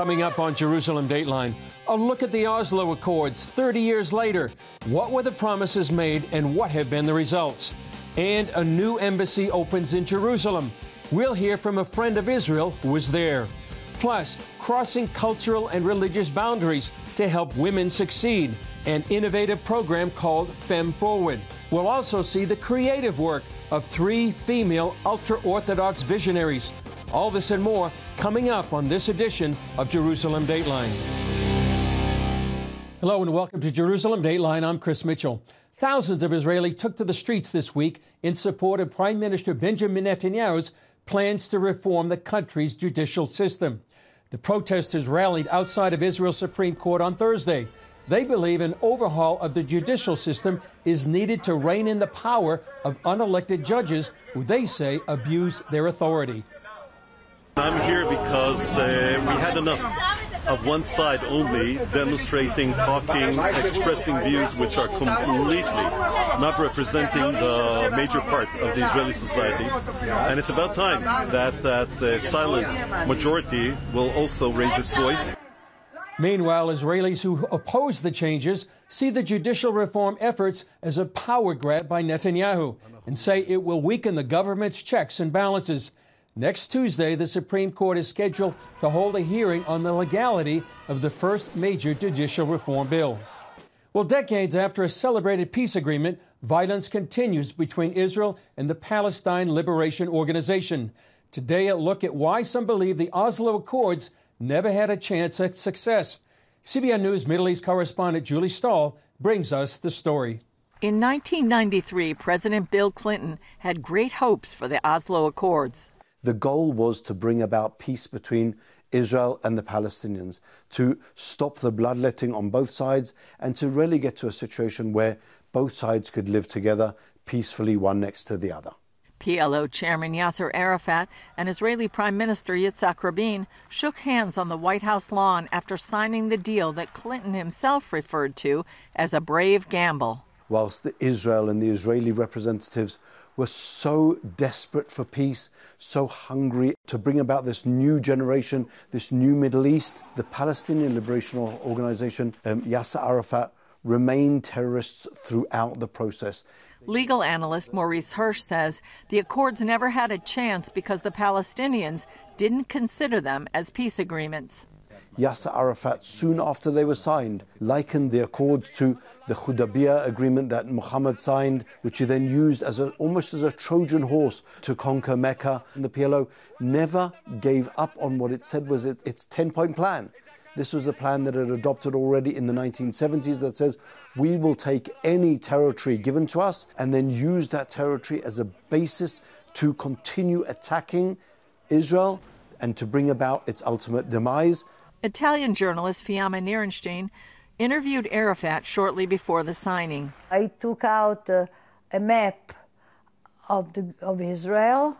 Coming up on Jerusalem Dateline, a look at the Oslo Accords 30 years later. What were the promises made and what have been the results? And a new embassy opens in Jerusalem. We'll hear from a friend of Israel who was there. Plus, crossing cultural and religious boundaries to help women succeed, an innovative program called Fem Forward. We'll also see the creative work of three female ultra Orthodox visionaries. All this and more coming up on this edition of Jerusalem Dateline. Hello and welcome to Jerusalem Dateline. I'm Chris Mitchell. Thousands of Israelis took to the streets this week in support of Prime Minister Benjamin Netanyahu's plans to reform the country's judicial system. The protesters rallied outside of Israel's Supreme Court on Thursday. They believe an overhaul of the judicial system is needed to rein in the power of unelected judges who they say abuse their authority. I'm here because uh, we had enough of one side only demonstrating, talking, expressing views which are completely not representing the major part of the Israeli society. And it's about time that that uh, silent majority will also raise its voice. Meanwhile, Israelis who oppose the changes see the judicial reform efforts as a power grab by Netanyahu and say it will weaken the government's checks and balances. Next Tuesday, the Supreme Court is scheduled to hold a hearing on the legality of the first major judicial reform bill. Well, decades after a celebrated peace agreement, violence continues between Israel and the Palestine Liberation Organization. Today, a look at why some believe the Oslo Accords never had a chance at success. CBN News Middle East correspondent Julie Stahl brings us the story. In 1993, President Bill Clinton had great hopes for the Oslo Accords. The goal was to bring about peace between Israel and the Palestinians, to stop the bloodletting on both sides, and to really get to a situation where both sides could live together peacefully, one next to the other. PLO Chairman Yasser Arafat and Israeli Prime Minister Yitzhak Rabin shook hands on the White House lawn after signing the deal that Clinton himself referred to as a brave gamble. Whilst the Israel and the Israeli representatives were so desperate for peace, so hungry to bring about this new generation, this new Middle East. The Palestinian Liberation Organization, um, Yasser Arafat, remained terrorists throughout the process. Legal analyst Maurice Hirsch says the accords never had a chance because the Palestinians didn't consider them as peace agreements. Yasser Arafat, soon after they were signed, likened the accords to the Hudaybiyah agreement that Muhammad signed, which he then used as a, almost as a Trojan horse to conquer Mecca. And the PLO never gave up on what it said was it, its 10 point plan. This was a plan that it adopted already in the 1970s that says we will take any territory given to us and then use that territory as a basis to continue attacking Israel and to bring about its ultimate demise. Italian journalist Fiamma Nirenstein interviewed Arafat shortly before the signing. I took out uh, a map of, the, of Israel.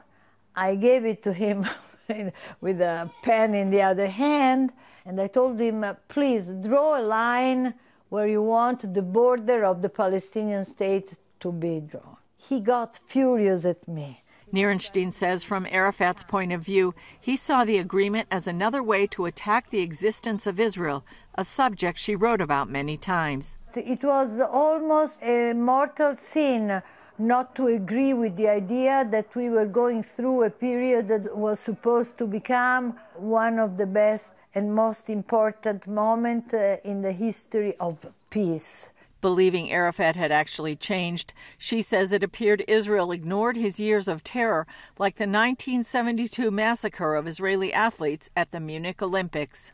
I gave it to him with a pen in the other hand, and I told him, uh, please draw a line where you want the border of the Palestinian state to be drawn. He got furious at me. Nirenstein says from Arafat's point of view, he saw the agreement as another way to attack the existence of Israel, a subject she wrote about many times. It was almost a mortal sin not to agree with the idea that we were going through a period that was supposed to become one of the best and most important moments uh, in the history of peace. Believing Arafat had actually changed, she says it appeared Israel ignored his years of terror, like the 1972 massacre of Israeli athletes at the Munich Olympics.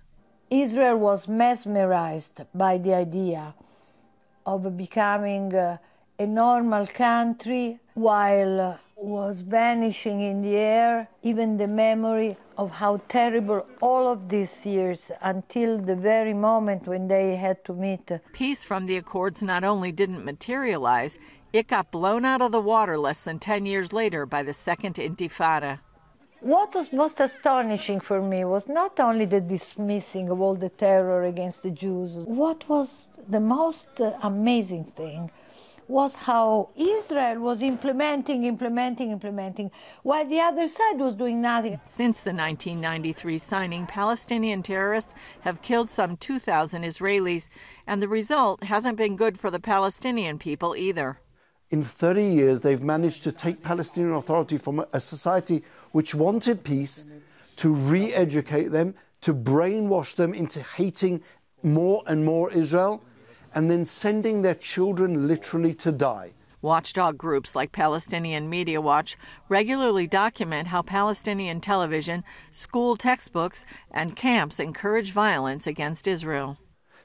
Israel was mesmerized by the idea of becoming uh, a normal country while uh, was vanishing in the air, even the memory of how terrible all of these years until the very moment when they had to meet. Peace from the Accords not only didn't materialize, it got blown out of the water less than 10 years later by the Second Intifada. What was most astonishing for me was not only the dismissing of all the terror against the Jews, what was the most uh, amazing thing was how Israel was implementing, implementing, implementing, while the other side was doing nothing. Since the 1993 signing, Palestinian terrorists have killed some 2,000 Israelis, and the result hasn't been good for the Palestinian people either. In 30 years, they've managed to take Palestinian Authority from a society which wanted peace to re educate them, to brainwash them into hating more and more Israel, and then sending their children literally to die. Watchdog groups like Palestinian Media Watch regularly document how Palestinian television, school textbooks, and camps encourage violence against Israel.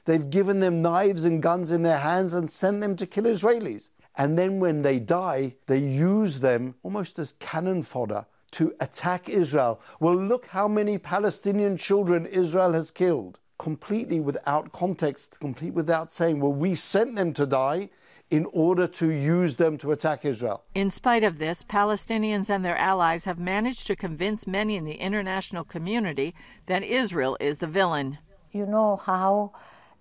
They've given them knives and guns in their hands and sent them to kill Israelis. And then when they die, they use them almost as cannon fodder to attack Israel. Well, look how many Palestinian children Israel has killed, completely without context, complete without saying, well, we sent them to die in order to use them to attack Israel. In spite of this, Palestinians and their allies have managed to convince many in the international community that Israel is the villain. You know how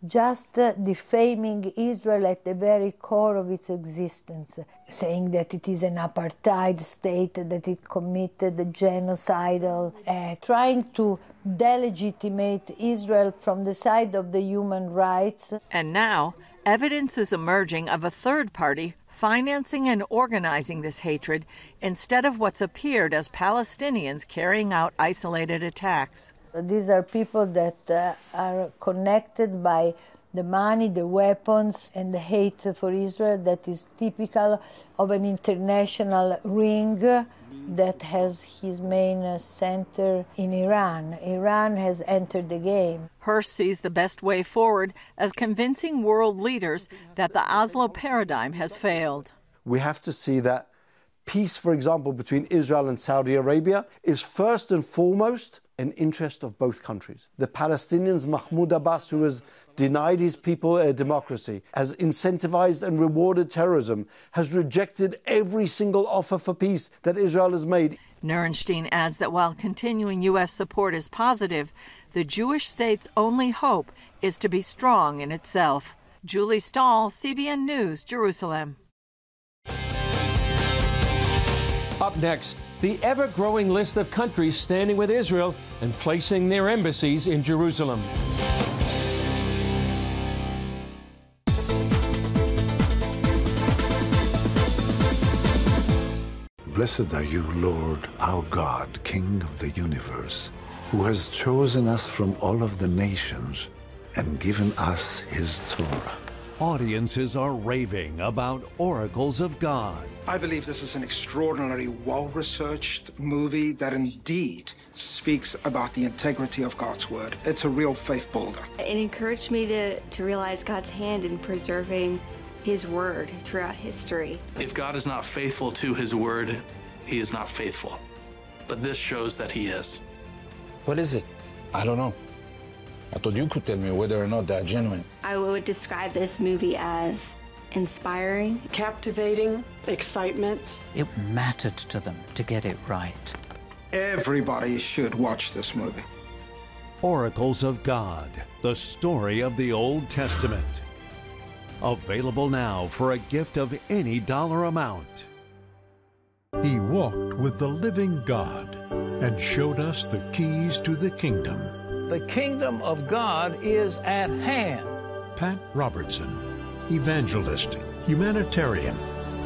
just defaming Israel at the very core of its existence, saying that it is an apartheid state, that it committed a genocidal, uh, trying to delegitimate Israel from the side of the human rights. And now, evidence is emerging of a third party financing and organizing this hatred instead of what's appeared as Palestinians carrying out isolated attacks. These are people that uh, are connected by the money, the weapons, and the hate for Israel that is typical of an international ring that has his main center in Iran. Iran has entered the game. Hirsch sees the best way forward as convincing world leaders that the Oslo paradigm has failed. We have to see that peace, for example, between Israel and Saudi Arabia is first and foremost an interest of both countries. The Palestinians, Mahmoud Abbas, who has denied his people a democracy, has incentivized and rewarded terrorism, has rejected every single offer for peace that Israel has made. Nirenstein adds that while continuing U.S. support is positive, the Jewish state's only hope is to be strong in itself. Julie Stahl, CBN News, Jerusalem. Up next, the ever growing list of countries standing with Israel and placing their embassies in Jerusalem. Blessed are you, Lord, our God, King of the universe, who has chosen us from all of the nations and given us his Torah. Audiences are raving about oracles of God. I believe this is an extraordinarily well researched movie that indeed speaks about the integrity of God's Word. It's a real faith builder. It encouraged me to, to realize God's hand in preserving His Word throughout history. If God is not faithful to His Word, He is not faithful. But this shows that He is. What is it? I don't know. I thought you could tell me whether or not they're genuine. I would describe this movie as inspiring, captivating, excitement. It mattered to them to get it right. Everybody should watch this movie. Oracles of God, the story of the Old Testament. Available now for a gift of any dollar amount. He walked with the living God and showed us the keys to the kingdom. The kingdom of God is at hand. Pat Robertson, evangelist, humanitarian,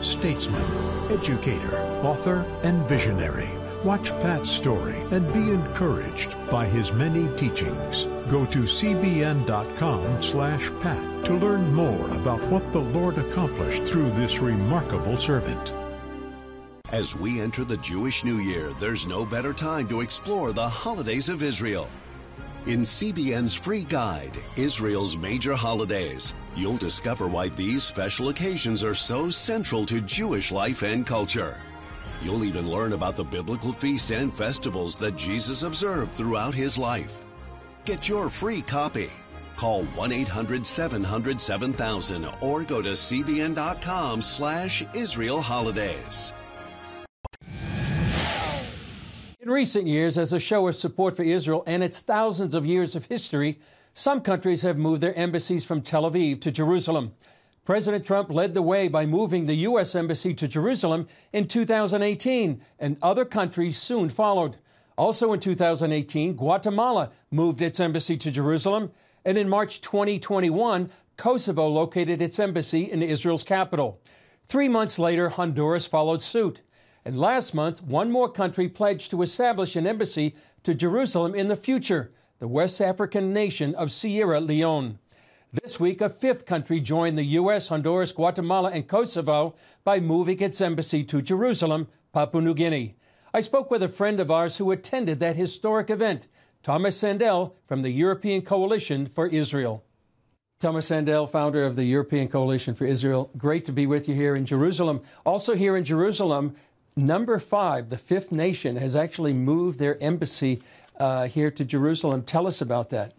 statesman, educator, author, and visionary. Watch Pat's story and be encouraged by his many teachings. Go to cbn.com slash pat to learn more about what the Lord accomplished through this remarkable servant. As we enter the Jewish New Year, there's no better time to explore the holidays of Israel. In CBN's free guide, Israel's Major Holidays, you'll discover why these special occasions are so central to Jewish life and culture. You'll even learn about the biblical feasts and festivals that Jesus observed throughout his life. Get your free copy. Call 1-800-700-7000 or go to cbn.com slash Israel Holidays. In recent years, as a show of support for Israel and its thousands of years of history, some countries have moved their embassies from Tel Aviv to Jerusalem. President Trump led the way by moving the U.S. Embassy to Jerusalem in 2018, and other countries soon followed. Also in 2018, Guatemala moved its embassy to Jerusalem, and in March 2021, Kosovo located its embassy in Israel's capital. Three months later, Honduras followed suit. And last month, one more country pledged to establish an embassy to Jerusalem in the future the West African nation of Sierra Leone. This week, a fifth country joined the U.S., Honduras, Guatemala, and Kosovo by moving its embassy to Jerusalem, Papua New Guinea. I spoke with a friend of ours who attended that historic event, Tomas Sandell from the European Coalition for Israel. Tomas Sandell, founder of the European Coalition for Israel, great to be with you here in Jerusalem. Also, here in Jerusalem, number five, the fifth nation, has actually moved their embassy uh, here to Jerusalem. Tell us about that.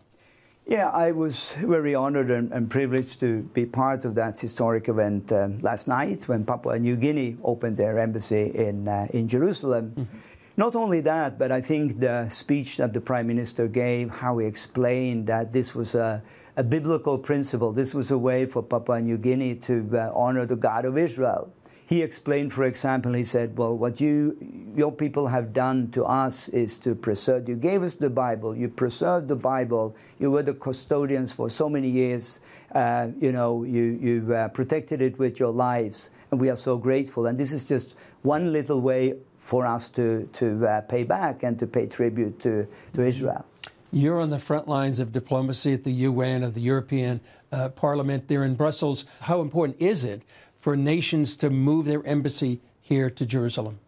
Yeah, I was very honored and, and, privileged to be part of that historic event uh, last night when Papua New Guinea opened their embassy in, uh, in Jerusalem. Mm-hmm. Not only that, but I think the speech that the Prime Minister gave, how he explained that this was a, a biblical principle, this was a way for Papua New Guinea to uh, honor the God of Israel he explained, for example, he said, Well, what you, your people have done to us is to preserve. You gave us the Bible, you preserved the Bible, you were the custodians for so many years, uh, you know, you, you uh, protected it with your lives, and we are so grateful. And this is just one little way for us to, to uh, pay back and to pay tribute to, to Israel. You're on the front lines of diplomacy at the UN, of the European uh, Parliament there in Brussels. How important is it for nations to move their embassy here to Jerusalem?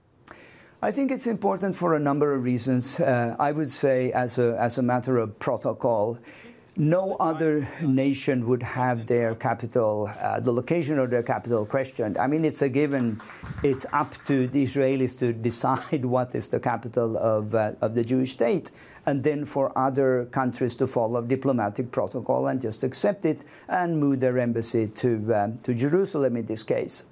I think it's important for a number of reasons. Uh, I would say, as a, as a matter of protocol, no other nation would have their capital, uh, the location of their capital questioned. I mean, it's a given. It's up to the Israelis to decide what is the capital of, uh, of the Jewish state, and then for other countries to follow diplomatic protocol and just accept it and move their embassy to, um, to Jerusalem in this case.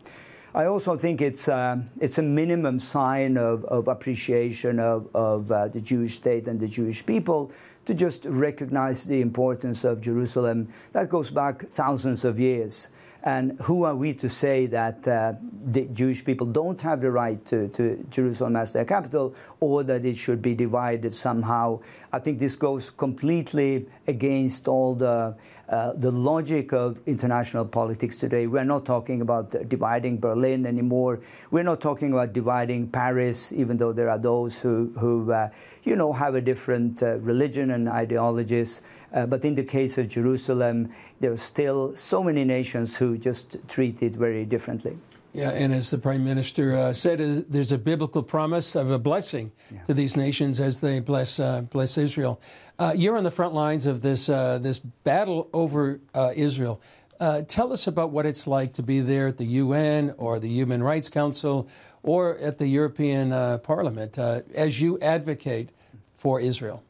I also think it's, uh, it's a minimum sign of, of appreciation of, of uh, the Jewish state and the Jewish people to just recognize the importance of Jerusalem. That goes back thousands of years. And who are we to say that uh, the Jewish people don't have the right to, to, Jerusalem as their capital or that it should be divided somehow? I think this goes completely against all the, uh, the logic of international politics today. We're not talking about dividing Berlin anymore. We're not talking about dividing Paris, even though there are those who, who uh, you know, have a different uh, religion and ideologies. Uh, but in the case of Jerusalem, there are still so many nations who just treat it very differently. Yeah, and as the prime minister uh, said, there's a biblical promise of a blessing yeah. to these nations as they bless uh, bless Israel. Uh, you're on the front lines of this uh, this battle over uh, Israel. Uh, tell us about what it's like to be there at the UN or the Human Rights Council or at the European Parliament as you advocate for Israel.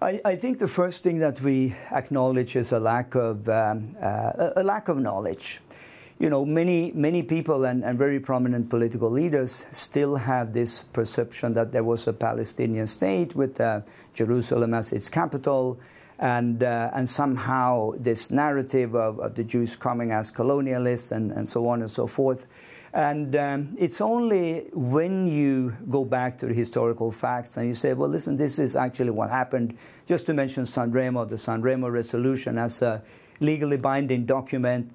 I, I, think the first thing that we acknowledge is a lack of um, uh, a lack of knowledge. You know, many many people and, and, very prominent political leaders still have this perception that there was a Palestinian state with uh, Jerusalem as its capital, and uh, and somehow this narrative of, of, the Jews coming as colonialists and, and so on and so forth and um, it's only when you go back to the historical facts and you say, well, listen, this is actually what happened. Just to mention San Remo, the San Remo resolution as a legally binding document.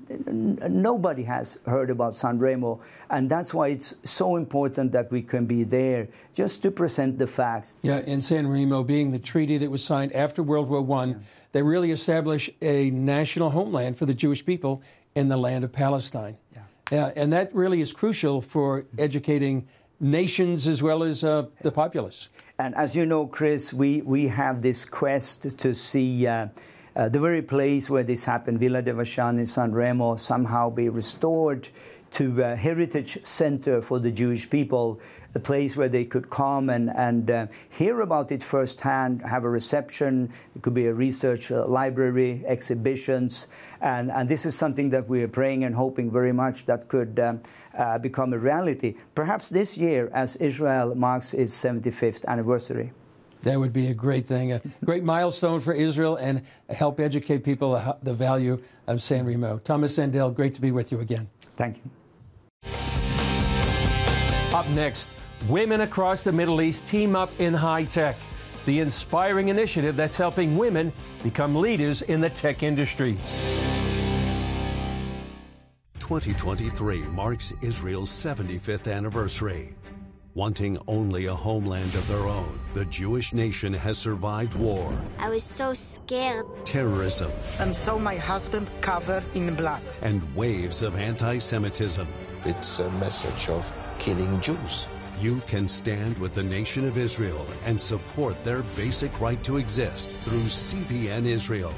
Nobody has heard about San Remo, and that's why it's so important that we can be there just to present the facts. Yeah, and San Remo being the treaty that was signed after World War I, yeah. they really established a national homeland for the Jewish people in the land of Palestine. Yeah. Yeah, and that really is crucial for educating nations as well as uh, the populace. And as you know, Chris, we, we have this quest to see uh, uh, the very place where this happened, Villa Devachan in San Remo, somehow be restored to a heritage center for the Jewish people a place where they could come and, and uh, hear about it firsthand, have a reception. It could be a research uh, library, exhibitions. And, and this is something that we are praying and hoping very much that could um, uh, become a reality. Perhaps this year, as Israel marks its 75th anniversary. That would be a great thing, a great milestone for Israel, and help educate people the value of San Remo. Tomas Sandell, great to be with you again. Thank you. Up next, women across the Middle East team up in high tech, the inspiring initiative that's helping women become leaders in the tech industry. 2023 marks Israel's 75th anniversary. Wanting only a homeland of their own, the Jewish nation has survived war. I was so scared. Terrorism. And saw my husband covered in blood. And waves of anti Semitism. It's a message of killing Jews. You can stand with the nation of Israel and support their basic right to exist through CBN Israel.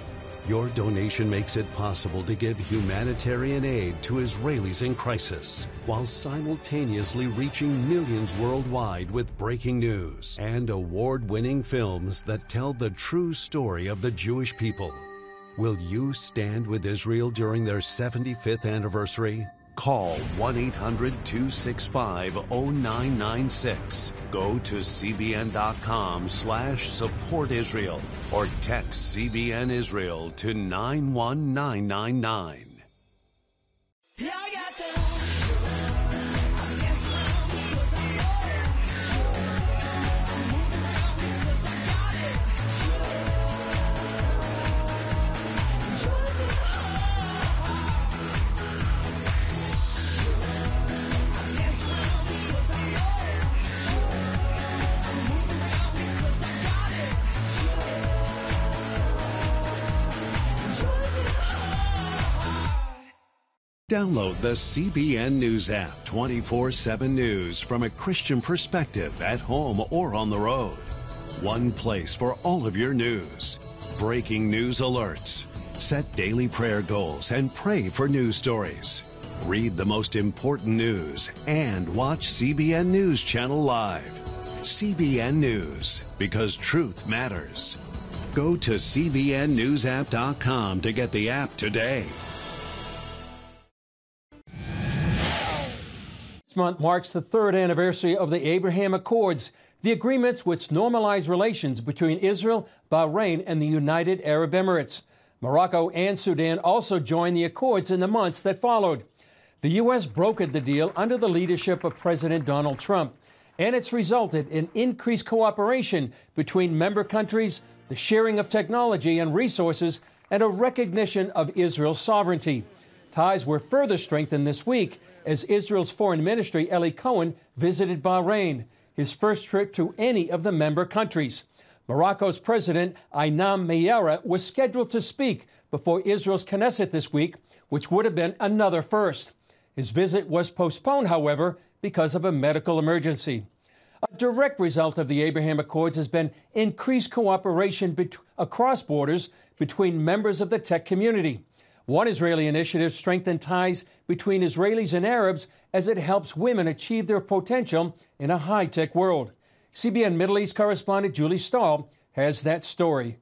Your donation makes it possible to give humanitarian aid to Israelis in crisis while simultaneously reaching millions worldwide with breaking news and award winning films that tell the true story of the Jewish people. Will you stand with Israel during their 75th anniversary? Call 1 800 265 0996. Go to cbn.com slash support Israel or text CBN Israel to 91999. Download the CBN News app 24 7 news from a Christian perspective at home or on the road. One place for all of your news. Breaking news alerts. Set daily prayer goals and pray for news stories. Read the most important news and watch CBN News Channel live. CBN News, because truth matters. Go to CBNNewsApp.com to get the app today. This month marks the third anniversary of the Abraham Accords, the agreements which normalize relations between Israel, Bahrain, and the United Arab Emirates. Morocco and Sudan also joined the accords in the months that followed. The U.S. brokered the deal under the leadership of President Donald Trump, and it's resulted in increased cooperation between member countries, the sharing of technology and resources, and a recognition of Israel's sovereignty. Ties were further strengthened this week as Israel's foreign ministry, Eli Cohen, visited Bahrain, his first trip to any of the member countries. Morocco's president, Enaam Mayara, was scheduled to speak before Israel's Knesset this week, which would have been another first. His visit was postponed, however, because of a medical emergency. A direct result of the Abraham Accords has been increased cooperation across borders between members of the tech community. One Israeli initiative strengthened ties between Israelis and Arabs as it helps women achieve their potential in a high tech world. CBN Middle East correspondent Julie Stahl has that story.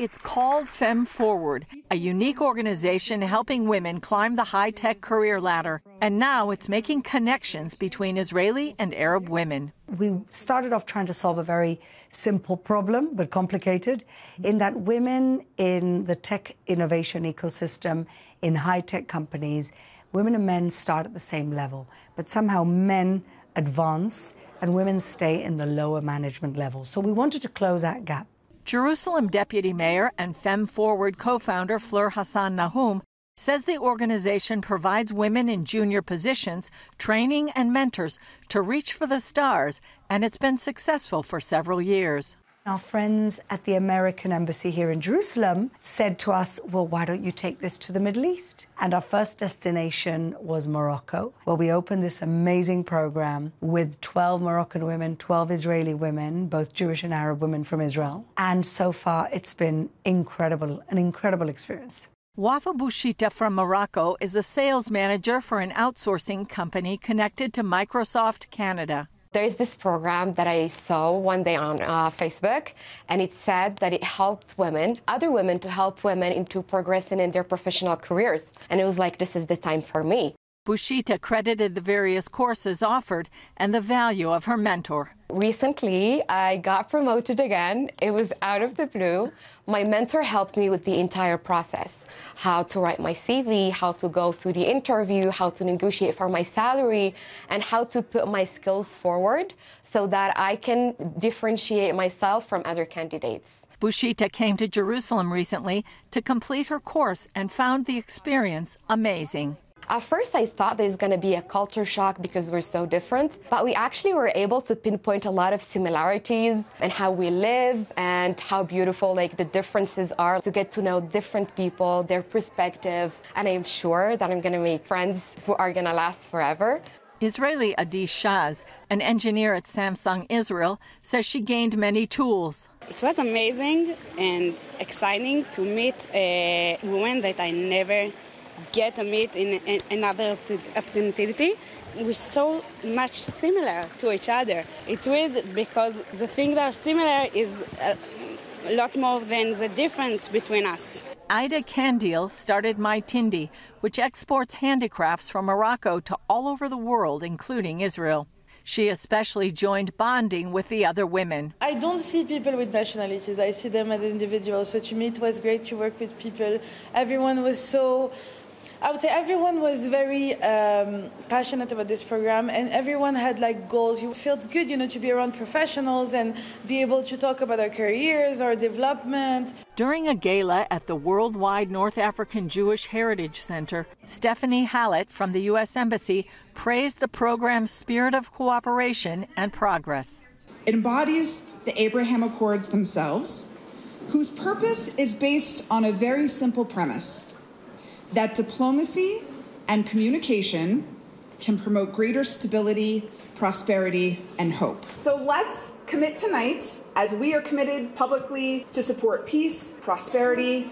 It's called Fem Forward, a unique organization helping women climb the high tech career ladder. And now it's making connections between Israeli and Arab women. We started off trying to solve a very simple problem, but complicated, in that women in the tech innovation ecosystem, in high tech companies, women and men start at the same level, but somehow men advance and women stay in the lower management level. So we wanted to close that gap. Jerusalem Deputy Mayor and Fem Forward co founder Fleur Hassan Nahoum says the organization provides women in junior positions training and mentors to reach for the stars, and it's been successful for several years. Our friends at the American Embassy here in Jerusalem said to us, Well, why don't you take this to the Middle East? And our first destination was Morocco, where we opened this amazing program with 12 Moroccan women, 12 Israeli women, both Jewish and Arab women from Israel. And so far, it's been incredible, an incredible experience. Wafa Bouchita from Morocco is a sales manager for an outsourcing company connected to Microsoft Canada. There's this program that I saw one day on uh, Facebook, and it said that it helped women, other women, to help women into progressing in their professional careers. And it was like, this is the time for me. Bushita credited the various courses offered and the value of her mentor. Recently, I got promoted again. It was out of the blue. My mentor helped me with the entire process how to write my CV, how to go through the interview, how to negotiate for my salary, and how to put my skills forward so that I can differentiate myself from other candidates. Bushita came to Jerusalem recently to complete her course and found the experience amazing. At first, I thought there's going to be a culture shock because we're so different, but we actually were able to pinpoint a lot of similarities and how we live and how beautiful like the differences are to get to know different people, their perspective, and I'm sure that I'm going to make friends who are going to last forever. Israeli Adi Shaz, an engineer at Samsung Israel, says she gained many tools. It was amazing and exciting to meet a woman that I never get a meet in another opportunity. We're so much similar to each other. It's weird because the thing that are similar is a lot more than the difference between us. Ida Kandil started My Tindi, which exports handicrafts from Morocco to all over the world, including Israel. She especially joined bonding with the other women. I don't see people with nationalities, I see them as individuals. So to me, it was great to work with people. Everyone was so I would say everyone was very um, passionate about this program, and everyone had like goals. You felt good, you know, to be around professionals and be able to talk about our careers, our development. During a gala at the Worldwide North African Jewish Heritage Center, Stephanie Hallett from the U.S. Embassy praised the program's spirit of cooperation and progress. It embodies the Abraham Accords themselves, whose purpose is based on a very simple premise that diplomacy and communication can promote greater stability, prosperity, and hope. So let's commit tonight, as we are committed publicly to support peace, prosperity,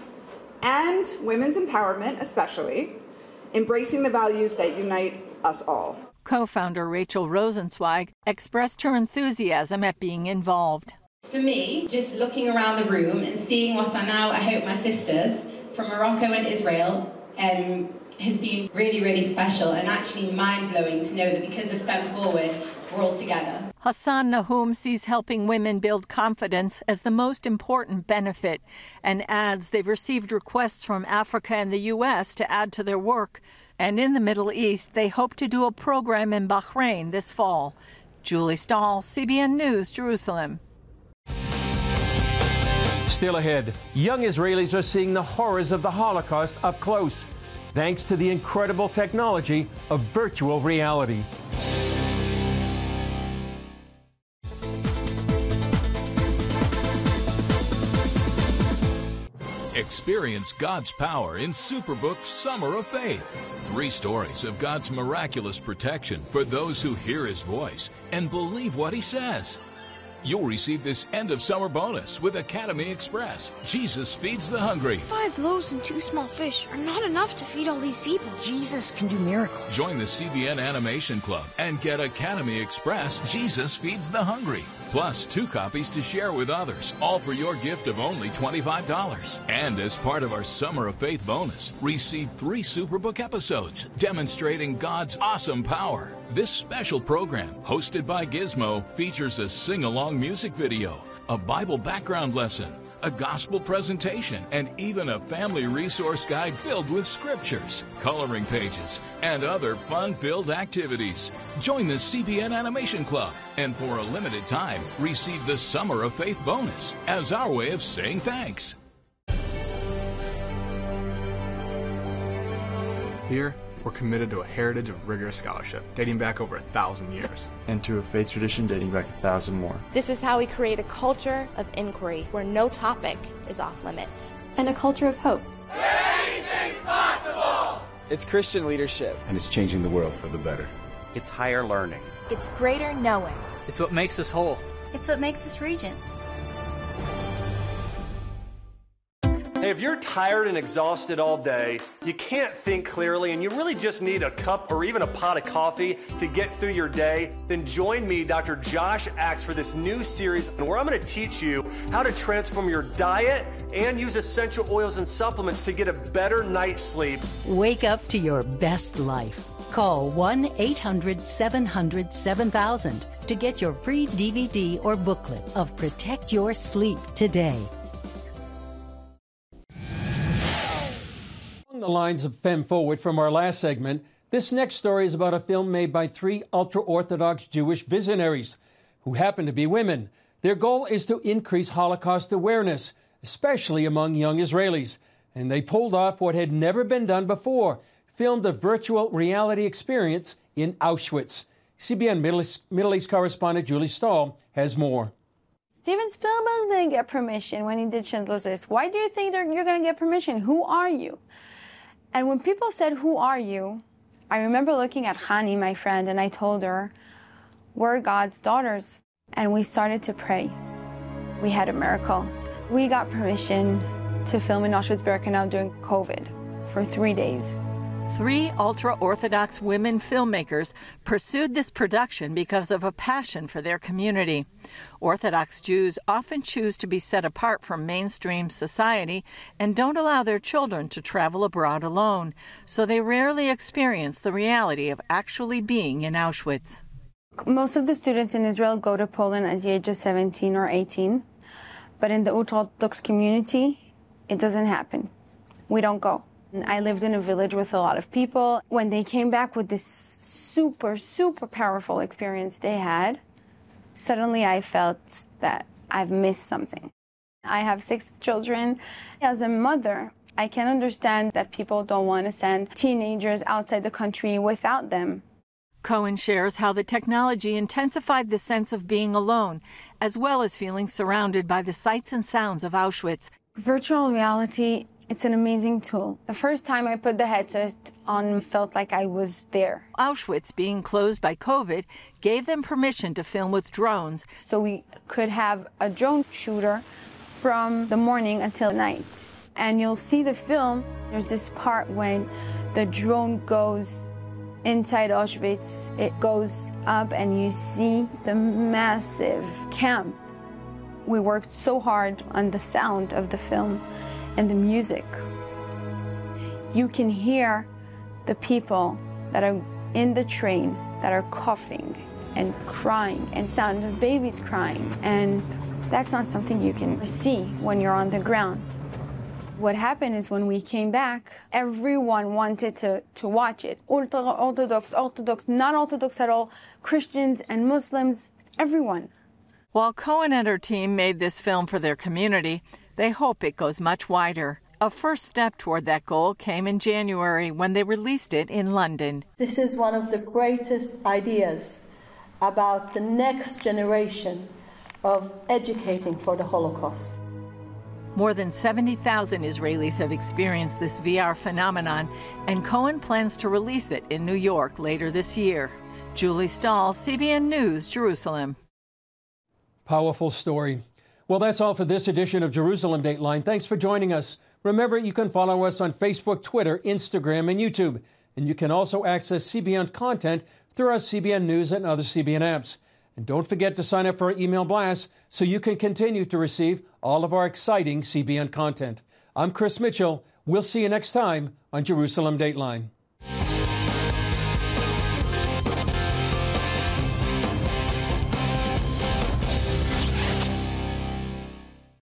and women's empowerment, especially, embracing the values that unite us all. Co founder Rachel Rosenzweig expressed her enthusiasm at being involved. For me, just looking around the room and seeing what are now, I hope, my sisters from Morocco and Israel um, has been really, really special and actually mind blowing to know that because of Fem Forward, we're all together. Hassan Nahoum sees helping women build confidence as the most important benefit and adds they've received requests from Africa and the U.S. to add to their work. And in the Middle East, they hope to do a program in Bahrain this fall. Julie Stahl, CBN News, Jerusalem. Still ahead, young Israelis are seeing the horrors of the Holocaust up close, thanks to the incredible technology of virtual reality. Experience God's power in Superbook's Summer of Faith. Three stories of God's miraculous protection for those who hear His voice and believe what He says. You'll receive this end of summer bonus with Academy Express. Jesus feeds the hungry. Five loaves and two small fish are not enough to feed all these people. Jesus can do miracles. Join the CBN Animation Club and get Academy Express Jesus Feeds the Hungry. Plus, two copies to share with others, all for your gift of only $25. And as part of our Summer of Faith bonus, receive three Superbook episodes demonstrating God's awesome power. This special program, hosted by Gizmo, features a sing along music video, a Bible background lesson, a gospel presentation, and even a family resource guide filled with scriptures, coloring pages, and other fun filled activities. Join the CBN Animation Club and for a limited time receive the Summer of Faith bonus as our way of saying thanks. Here, we're committed to a heritage of rigorous scholarship dating back over a thousand years. And to a faith tradition dating back a thousand more. This is how we create a culture of inquiry where no topic is off limits. And a culture of hope. Anything's possible! It's Christian leadership. And it's changing the world for the better. It's higher learning. It's greater knowing. It's what makes us whole. It's what makes us regent. If you're tired and exhausted all day, you can't think clearly, and you really just need a cup or even a pot of coffee to get through your day, then join me, Dr. Josh Axe, for this new series where I'm going to teach you how to transform your diet and use essential oils and supplements to get a better night's sleep. Wake up to your best life. Call 1 800 700 7000 to get your free DVD or booklet of Protect Your Sleep today. Along the lines of Fem Forward from our last segment, this next story is about a film made by three ultra Orthodox Jewish visionaries who happen to be women. Their goal is to increase Holocaust awareness, especially among young Israelis. And they pulled off what had never been done before filmed a virtual reality experience in Auschwitz. CBN Middle East, Middle East correspondent Julie Stahl has more. Steven Spielberg didn't get permission when he did Schindler's List. Why do you think you're going to get permission? Who are you? And when people said, Who are you? I remember looking at Hani, my friend, and I told her, We're God's daughters. And we started to pray. We had a miracle. We got permission to film in Auschwitz Birkenau during COVID for three days. Three ultra Orthodox women filmmakers pursued this production because of a passion for their community. Orthodox Jews often choose to be set apart from mainstream society and don't allow their children to travel abroad alone, so they rarely experience the reality of actually being in Auschwitz. Most of the students in Israel go to Poland at the age of 17 or 18, but in the Orthodox community, it doesn't happen. We don't go. I lived in a village with a lot of people. When they came back with this super, super powerful experience they had, suddenly I felt that I've missed something. I have six children. As a mother, I can understand that people don't want to send teenagers outside the country without them. Cohen shares how the technology intensified the sense of being alone, as well as feeling surrounded by the sights and sounds of Auschwitz. Virtual reality it's an amazing tool. The first time I put the headset on felt like I was there. Auschwitz, being closed by COVID, gave them permission to film with drones. So we could have a drone shooter from the morning until night. And you'll see the film, there's this part when the drone goes inside Auschwitz. It goes up and you see the massive camp. We worked so hard on the sound of the film and the music. You can hear the people that are in the train that are coughing and crying and sound of babies crying and that's not something you can see when you're on the ground. What happened is when we came back, everyone wanted to, to watch it. Ultra Orthodox, Orthodox, not Orthodox at all, Christians and Muslims, everyone. While Cohen and her team made this film for their community, they hope it goes much wider. A first step toward that goal came in January when they released it in London. This is one of the greatest ideas about the next generation of educating for the Holocaust. More than 70,000 Israelis have experienced this VR phenomenon, and Cohen plans to release it in New York later this year. Julie Stahl, CBN News, Jerusalem. Powerful story. Well, that's all for this edition of Jerusalem Dateline. Thanks for joining us. Remember, you can follow us on Facebook, Twitter, Instagram, and YouTube. And you can also access CBN content through our CBN News and other CBN apps. And don't forget to sign up for our email blast so you can continue to receive all of our exciting CBN content. I'm Chris Mitchell. We'll see you next time on Jerusalem Dateline.